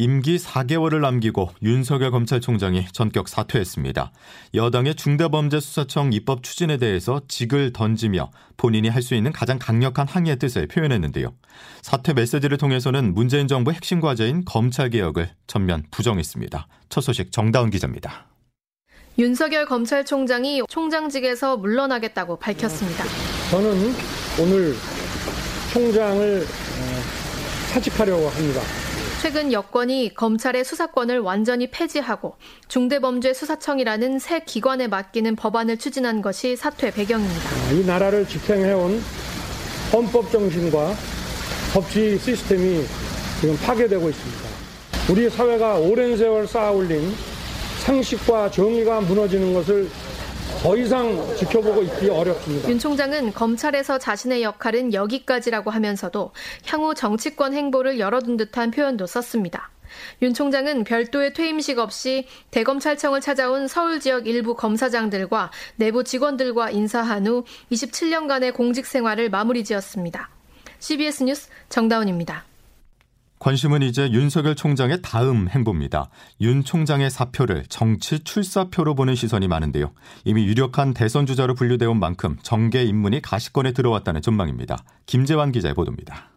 임기 4개월을 남기고 윤석열 검찰총장이 전격 사퇴했습니다. 여당의 중대범죄수사청 입법 추진에 대해서 직을 던지며 본인이 할 수 있는 가장 강력한 항의의 뜻을 표현했는데요. 사퇴 메시지를 통해서는 문재인 정부 핵심 과제인 검찰개혁을 전면 부정했습니다. 첫 소식 정다운 기자입니다. 윤석열 검찰총장이 총장직에서 물러나겠다고 밝혔습니다. 저는 오늘 총장을 어, 사직하려고 합니다. 최근 여권이 검찰의 수사권을 완전히 폐지하고 중대범죄수사청이라는 새 기관에 맡기는 법안을 추진한 것이 사퇴 배경입니다. 아, 이 나라를 지탱해온 헌법 정신과 법치 시스템이 지금 파괴되고 있습니다. 우리 사회가 오랜 세월 쌓아올린 상식과 정의가 무너지는 것을 더 이상 지켜보고 있기 어렵습니다. 윤 총장은 검찰에서 자신의 역할은 여기까지라고 하면서도 향후 정치권 행보를 열어둔 듯한 표현도 썼습니다. 윤 총장은 별도의 퇴임식 없이 대검찰청을 찾아온 서울 지역 일부 검사장들과 내부 직원들과 인사한 후 27년간의 공직 생활을 마무리 지었습니다. CBS 뉴스 정다운입니다. 관심은 이제 윤석열 총장의 다음 행보입니다. 윤 총장의 사표를 정치 출사표로 보는 시선이 많은데요. 이미 유력한 대선 주자로 분류되어 온 만큼 정계 입문이 가시권에 들어왔다는 전망입니다. 김재환 기자의 보도입니다.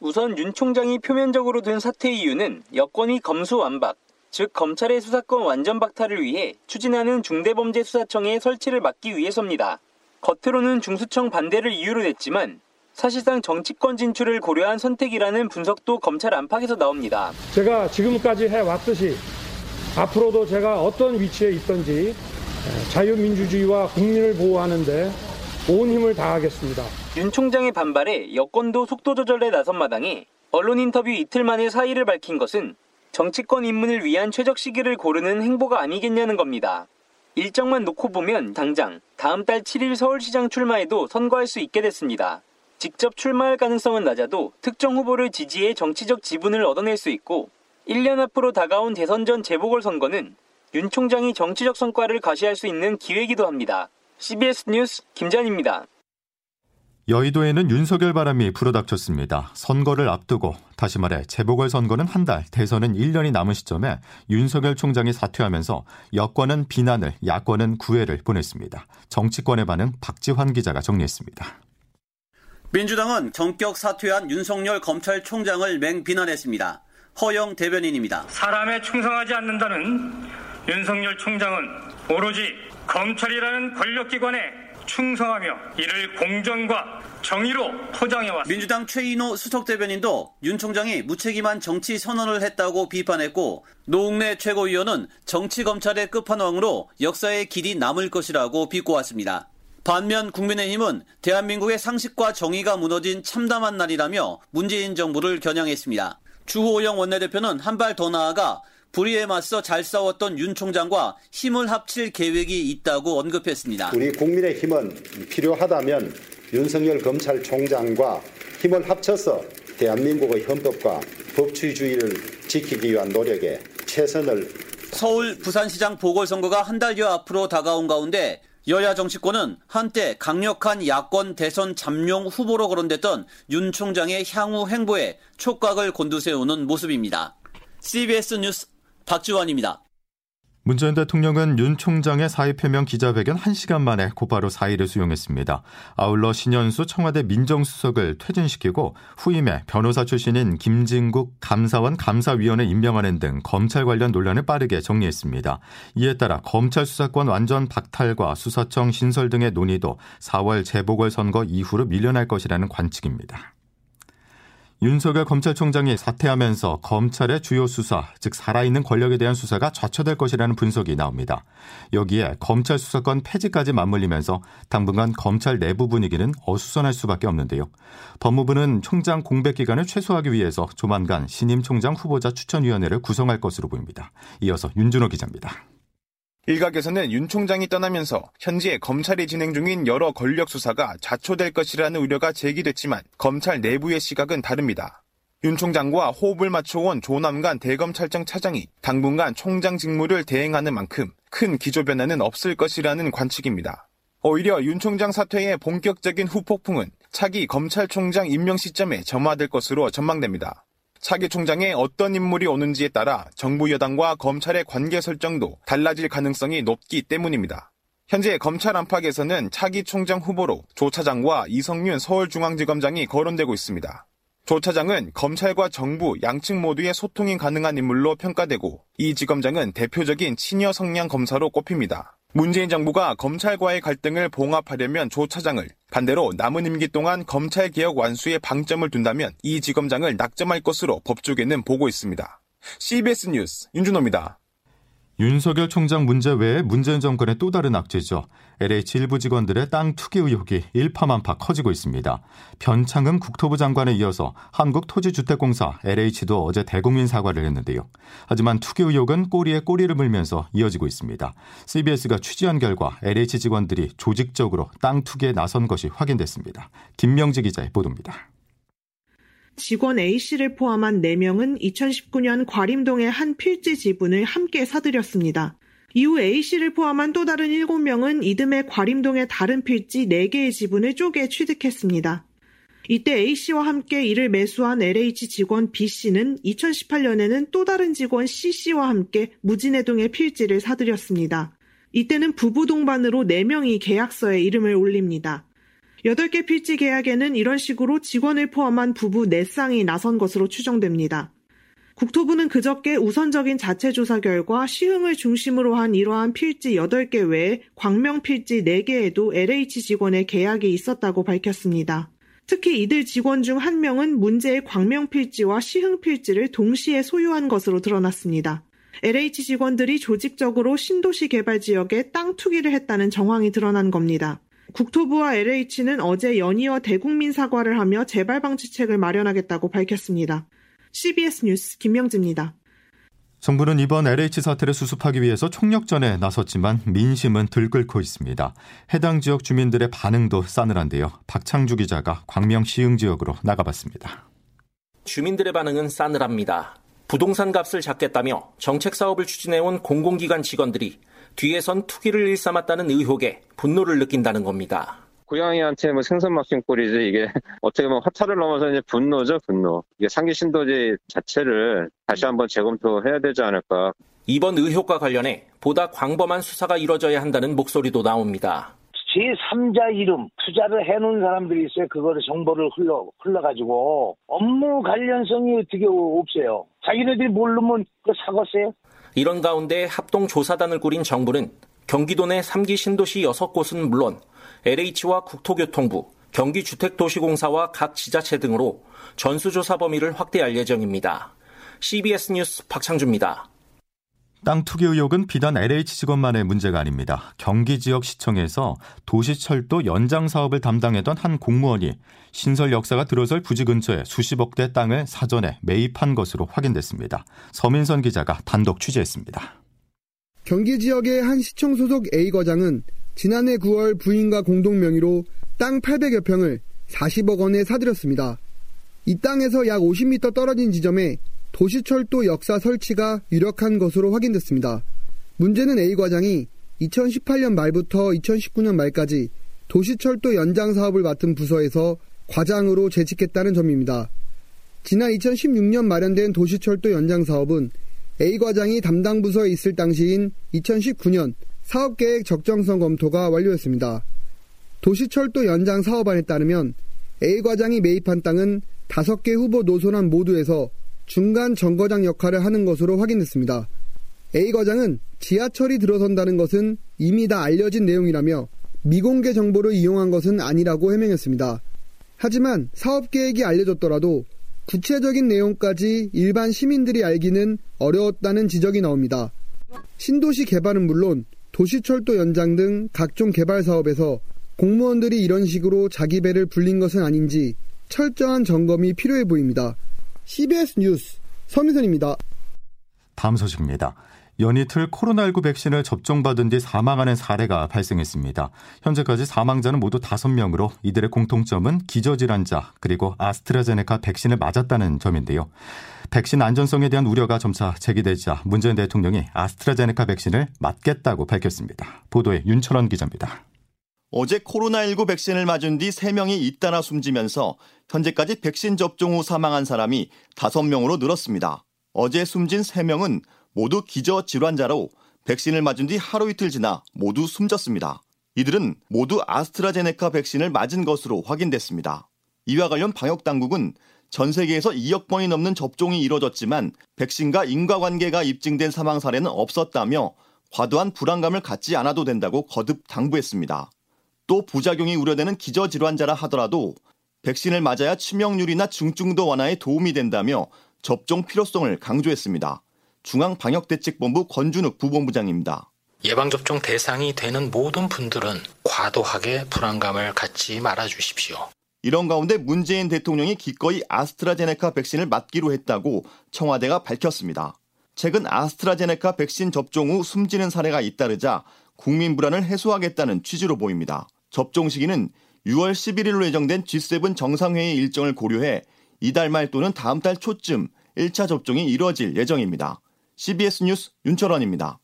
우선 윤 총장이 표면적으로 든 사퇴 이유는 여권이 검수완박, 즉 검찰의 수사권 완전 박탈을 위해 추진하는 중대범죄수사청의 설치를 막기 위해서입니다. 겉으로는 중수청 반대를 이유로 냈지만 사실상 정치권 진출을 고려한 선택이라는 분석도 검찰 안팎에서 나옵니다. 제가 지금까지 해왔듯이 앞으로도 제가 어떤 위치에 있든지 자유민주주의와 국민을 보호하는데 온 힘을 다하겠습니다. 윤 총장의 반발에 여권도 속도 조절에 나선 마당에 언론 인터뷰 이틀 만에 사의를 밝힌 것은 정치권 입문을 위한 최적 시기를 고르는 행보가 아니겠냐는 겁니다. 일정만 놓고 보면 당장 다음 달 7일 서울시장 출마에도 선거할 수 있게 됐습니다. 직접 출마할 가능성은 낮아도 특정 후보를 지지해 정치적 지분을 얻어낼 수 있고 1년 앞으로 다가온 대선 전 재보궐선거는 윤 총장이 정치적 성과를 가시할 수 있는 기회이기도 합니다. CBS 뉴스 김잔입니다. 여의도에는 윤석열 바람이 불어닥쳤습니다. 선거를 앞두고 다시 말해 재보궐 선거는 한 달, 대선은 1년이 남은 시점에 윤석열 총장이 사퇴하면서 여권은 비난을, 야권은 구애를 보냈습니다. 정치권의 반응 박지환 기자가 정리했습니다. 민주당은 전격 사퇴한 윤석열 검찰총장을 맹비난했습니다. 허영 대변인입니다. 사람에 충성하지 않는다는 윤석열 총장은 오로지 검찰이라는 권력기관에 충성하며 이를 공정과 정의로 포장해왔습니다. 민주당 최인호 수석 대변인도 윤 총장이 무책임한 정치 선언을 했다고 비판했고 노웅래 최고위원은 정치 검찰의 끝판왕으로 역사의 길이 남을 것이라고 비꼬았습니다. 반면 국민의힘은 대한민국의 상식과 정의가 무너진 참담한 날이라며 문재인 정부를 겨냥했습니다. 주호영 원내대표는 한 발 더 나아가 불의에 맞서 잘 싸웠던 윤 총장과 힘을 합칠 계획이 있다고 언급했습니다. 우리 국민의힘은 필요하다면 윤석열 검찰총장과 힘을 합쳐서 대한민국의 헌법과 법치주의를 지키기 위한 노력에 최선을 서울 부산시장 보궐선거가 한 달여 앞으로 다가온 가운데 여야 정치권은 한때 강력한 야권 대선 잠룡 후보로 거론됐던 윤 총장의 향후 행보에 촉각을 곤두세우는 모습입니다. CBS 뉴스 박지원입니다. 문재인 대통령은 윤 총장의 사의 표명 기자회견 1시간 만에 곧바로 사의를 수용했습니다. 아울러 신현수 청와대 민정수석을 퇴진시키고 후임에 변호사 출신인 김진국 감사원 감사위원회 임명하는 등 검찰 관련 논란을 빠르게 정리했습니다. 이에 따라 검찰 수사권 완전 박탈과 수사청 신설 등의 논의도 4월 재보궐선거 이후로 밀려날 것이라는 관측입니다. 윤석열 검찰총장이 사퇴하면서 검찰의 주요 수사, 즉 살아있는 권력에 대한 수사가 좌초될 것이라는 분석이 나옵니다. 여기에 검찰 수사권 폐지까지 맞물리면서 당분간 검찰 내부 분위기는 어수선할 수밖에 없는데요. 법무부는 총장 공백 기간을 최소화하기 위해서 조만간 신임 총장 후보자 추천위원회를 구성할 것으로 보입니다. 이어서 윤준호 기자입니다. 일각에서는 윤 총장이 떠나면서 현재 검찰이 진행 중인 여러 권력 수사가 자초될 것이라는 우려가 제기됐지만 검찰 내부의 시각은 다릅니다. 윤 총장과 호흡을 맞춰온 조남관 대검찰청 차장이 당분간 총장 직무를 대행하는 만큼 큰 기조 변화는 없을 것이라는 관측입니다. 오히려 윤 총장 사퇴의 본격적인 후폭풍은 차기 검찰총장 임명 시점에 점화될 것으로 전망됩니다. 차기 총장에 어떤 인물이 오는지에 따라 정부 여당과 검찰의 관계 설정도 달라질 가능성이 높기 때문입니다. 현재 검찰 안팎에서는 차기 총장 후보로 조 차장과 이성윤 서울중앙지검장이 거론되고 있습니다. 조 차장은 검찰과 정부 양측 모두의 소통이 가능한 인물로 평가되고 이 지검장은 대표적인 친여 성향 검사로 꼽힙니다. 문재인 정부가 검찰과의 갈등을 봉합하려면 조 차장을 반대로 남은 임기 동안 검찰 개혁 완수에 방점을 둔다면 이 지검장을 낙점할 것으로 법조계는 보고 있습니다. CBS 뉴스 윤준호입니다. 윤석열 총장 문제 외에 문재인 정권의 또 다른 악재죠. LH 일부 직원들의 땅 투기 의혹이 일파만파 커지고 있습니다. 변창흠 국토부 장관에 이어서 한국토지주택공사 LH도 어제 대국민 사과를 했는데요. 하지만 투기 의혹은 꼬리에 꼬리를 물면서 이어지고 있습니다. CBS가 취재한 결과 LH 직원들이 조직적으로 땅 투기에 나선 것이 확인됐습니다. 김명지 기자의 보도입니다. 직원 A씨를 포함한 4명은 2019년 과림동의 한 필지 지분을 함께 사들였습니다. 이후 A씨를 포함한 또 다른 7명은 이듬해 과림동의 다른 필지 4개의 지분을 쪼개 취득했습니다. 이때 A씨와 함께 이를 매수한 LH 직원 B씨는 2018년에는 또 다른 직원 C씨와 함께 무진해동의 필지를 사들였습니다. 이때는 부부 동반으로 4명이 계약서에 이름을 올립니다. 8개 필지 계약에는 이런 식으로 직원을 포함한 부부 4쌍이 나선 것으로 추정됩니다. 국토부는 그저께 우선적인 자체 조사 결과 시흥을 중심으로 한 이러한 필지 8개 외에 광명 필지 4개에도 LH 직원의 계약이 있었다고 밝혔습니다. 특히 이들 직원 중 한 명은 문제의 광명 필지와 시흥 필지를 동시에 소유한 것으로 드러났습니다. LH 직원들이 조직적으로 신도시 개발 지역에 땅 투기를 했다는 정황이 드러난 겁니다. 국토부와 LH는 어제 연이어 대국민 사과를 하며 재발 방지책을 마련하겠다고 밝혔습니다. CBS 뉴스 김명지입니다. 정부는 이번 LH 사태를 수습하기 위해서 총력전에 나섰지만 민심은 들끓고 있습니다. 해당 지역 주민들의 반응도 싸늘한데요. 박창주 기자가 광명 시흥 지역으로 나가봤습니다. 주민들의 반응은 싸늘합니다. 부동산 값을 잡겠다며 정책 사업을 추진해온 공공기관 직원들이 뒤에선 투기를 일삼았다는 의혹에 분노를 느낀다는 겁니다. 고양이한테 뭐 생선 막힌 꼴이지 이게 어떻게 보면 화차를 넘어서 이제 분노죠 분노. 이게 상기 신도제 자체를 다시 한번 재검토해야 되지 않을까. 이번 의혹과 관련해 보다 광범한 수사가 이뤄져야 한다는 목소리도 나옵니다. 제3자 이름 투자를 해놓은 사람들이 있어요. 그거를 정보를 흘러 흘러가지고 업무 관련성이 어떻게 없어요. 자기네들이 모르면 그 사과세요. 이런 가운데 합동조사단을 꾸린 정부는 경기도 내 3기 신도시 6곳은 물론 LH와 국토교통부, 경기주택도시공사와 각 지자체 등으로 전수조사 범위를 확대할 예정입니다. CBS 뉴스 박창주입니다. 땅 투기 의혹은 비단 LH 직원만의 문제가 아닙니다. 경기 지역 시청에서 도시철도 연장 사업을 담당했던 한 공무원이 신설 역사가 들어설 부지 근처에 수십억 대 땅을 사전에 매입한 것으로 확인됐습니다. 서민선 기자가 단독 취재했습니다. 경기 지역의 한 시청 소속 A 과장은 지난해 9월 부인과 공동 명의로 땅 800여 평을 40억 원에 사들였습니다. 이 땅에서 약 50m 떨어진 지점에 도시철도 역사 설치가 유력한 것으로 확인됐습니다. 문제는 A 과장이 2018년 말부터 2019년 말까지 도시철도 연장 사업을 맡은 부서에서 과장으로 재직했다는 점입니다. 지난 2016년 마련된 도시철도 연장 사업은 A 과장이 담당 부서에 있을 당시인 2019년 사업계획 적정성 검토가 완료했습니다. 도시철도 연장 사업안에 따르면 A 과장이 매입한 땅은 5개 후보 노선안 모두에서 중간 정거장 역할을 하는 것으로 확인됐습니다. A 과장은 지하철이 들어선다는 것은 이미 다 알려진 내용이라며 미공개 정보를 이용한 것은 아니라고 해명했습니다. 하지만 사업 계획이 알려졌더라도 구체적인 내용까지 일반 시민들이 알기는 어려웠다는 지적이 나옵니다. 신도시 개발은 물론 도시철도 연장 등 각종 개발 사업에서 공무원들이 이런 식으로 자기 배를 불린 것은 아닌지 철저한 점검이 필요해 보입니다. CBS 뉴스 서민선입니다. 다음 소식입니다. 연이틀 코로나19 백신을 접종받은 뒤 사망하는 사례가 발생했습니다. 현재까지 사망자는 모두 5명으로 이들의 공통점은 기저질환자 그리고 아스트라제네카 백신을 맞았다는 점인데요. 백신 안전성에 대한 우려가 점차 제기되자 문재인 대통령이 아스트라제네카 백신을 맞겠다고 밝혔습니다. 보도에 윤철원 기자입니다. 어제 코로나19 백신을 맞은 뒤 3명이 잇따라 숨지면서 현재까지 백신 접종 후 사망한 사람이 5명으로 늘었습니다. 어제 숨진 3명은 모두 기저 질환자로 백신을 맞은 뒤 하루 이틀 지나 모두 숨졌습니다. 이들은 모두 아스트라제네카 백신을 맞은 것으로 확인됐습니다. 이와 관련 방역 당국은 전 세계에서 2억 번이 넘는 접종이 이뤄졌지만 백신과 인과관계가 입증된 사망 사례는 없었다며 과도한 불안감을 갖지 않아도 된다고 거듭 당부했습니다. 또 부작용이 우려되는 기저질환자라 하더라도 백신을 맞아야 치명률이나 중증도 완화에 도움이 된다며 접종 필요성을 강조했습니다. 중앙방역대책본부 권준욱 부본부장입니다. 예방접종 대상이 되는 모든 분들은 과도하게 불안감을 갖지 말아 주십시오. 이런 가운데 문재인 대통령이 기꺼이 아스트라제네카 백신을 맞기로 했다고 청와대가 밝혔습니다. 최근 아스트라제네카 백신 접종 후 숨지는 사례가 잇따르자 국민 불안을 해소하겠다는 취지로 보입니다. 접종 시기는 6월 11일로 예정된 G7 정상회의 일정을 고려해 이달 말 또는 다음 달 초쯤 1차 접종이 이뤄질 예정입니다. CBS 뉴스 윤철원입니다.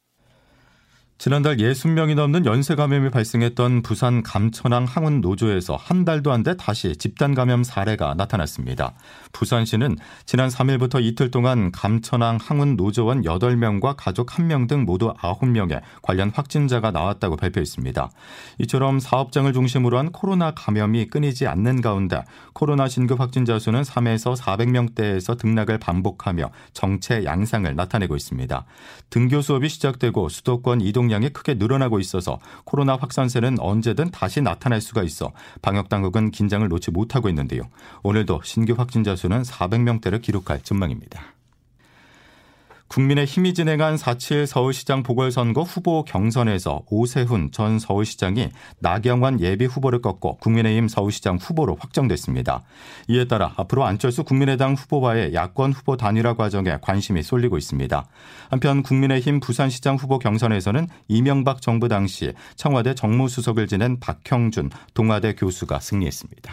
지난달 60명이 넘는 연쇄 감염이 발생했던 부산 감천항 항운 노조에서 한 달도 안 돼 다시 집단 감염 사례가 나타났습니다. 부산시는 지난 3일부터 이틀 동안 감천항 항운 노조원 8명과 가족 1명 등 모두 9명의 관련 확진자가 나왔다고 발표했습니다. 이처럼 사업장을 중심으로 한 코로나 감염이 끊이지 않는 가운데 코로나 신규 확진자 수는 3에서 400명대에서 등락을 반복하며 정체 양상을 나타내고 있습니다. 등교 수업이 시작되고 수도권 이동 방역량이 크게 늘어나고 있어서 코로나 확산세는 언제든 다시 나타날 수가 있어 방역 당국은 긴장을 놓지 못하고 있는데요. 오늘도 신규 확진자 수는 400명대를 기록할 전망입니다. 국민의 힘이 진행한 4.7 서울시장 보궐선거 후보 경선에서 오세훈 전 서울시장이 나경원 예비 후보를 꺾고 국민의힘 서울시장 후보로 확정됐습니다. 이에 따라 앞으로 안철수 국민의당 후보와의 야권 후보 단일화 과정에 관심이 쏠리고 있습니다. 한편 국민의힘 부산시장 후보 경선에서는 이명박 정부 당시 청와대 정무수석을 지낸 박형준 동아대 교수가 승리했습니다.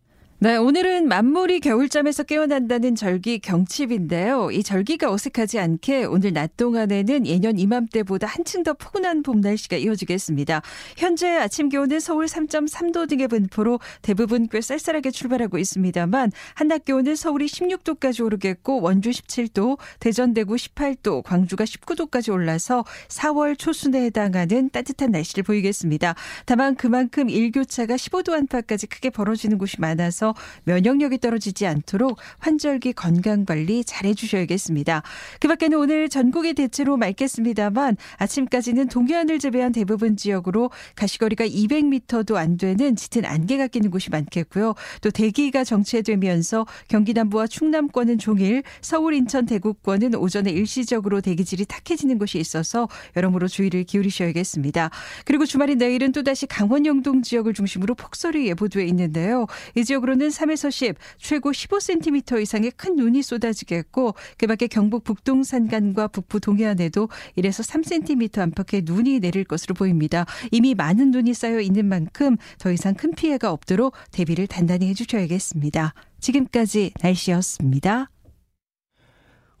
네, 오늘은 만물이 겨울잠에서 깨어난다는 절기 경칩인데요. 이 절기가 어색하지 않게 오늘 낮 동안에는 예년 이맘때보다 한층 더 포근한 봄 날씨가 이어지겠습니다. 현재 아침 기온은 서울 3.3도 등의 분포로 대부분 꽤 쌀쌀하게 출발하고 있습니다만 한낮 기온은 서울이 16도까지 오르겠고 원주 17도, 대전 대구 18도, 광주가 19도까지 올라서 4월 초순에 해당하는 따뜻한 날씨를 보이겠습니다. 다만 그만큼 일교차가 15도 안팎까지 크게 벌어지는 곳이 많아서 면역력이 떨어지지 않도록 환절기 건강 관리 잘 해 주셔야겠습니다. 그 밖에는 오늘 전국이 대체로 맑겠습니다만 아침까지는 동해안을 제외한 대부분 지역으로 가시거리가 200m도 안 되는 짙은 안개가 끼는 곳이 많겠고요. 또 대기가 정체되면서 경기 남부와 충남권은 종일, 서울, 인천, 대구권은 오전에 일시적으로 대기질이 탁해지는 곳이 있어서 여러모로 주의를 기울이셔야겠습니다. 그리고 주말인 내일은 또다시 강원 영동 지역을 중심으로 폭설이 예보돼 있는데요. 이 지역으로는 내일은 3에서 10, 최고 15cm 이상의 큰 눈이 쏟아지겠고 그 밖에 경북 북동 산간과 북부 동해안에도 1에서 3cm 안팎의 눈이 내릴 것으로 보입니다. 이미 많은 눈이 쌓여 있는 만큼 더 이상 큰 피해가 없도록 대비를 단단히 해주셔야겠습니다. 지금까지 날씨였습니다.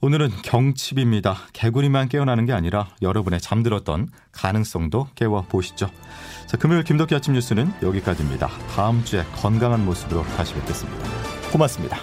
오늘은 경칩입니다. 개구리만 깨어나는 게 아니라 여러분의 잠들었던 가능성도 깨워 보시죠. 자, 금요일 김덕기 아침 뉴스는 여기까지입니다. 다음 주에 건강한 모습으로 다시 뵙겠습니다. 고맙습니다.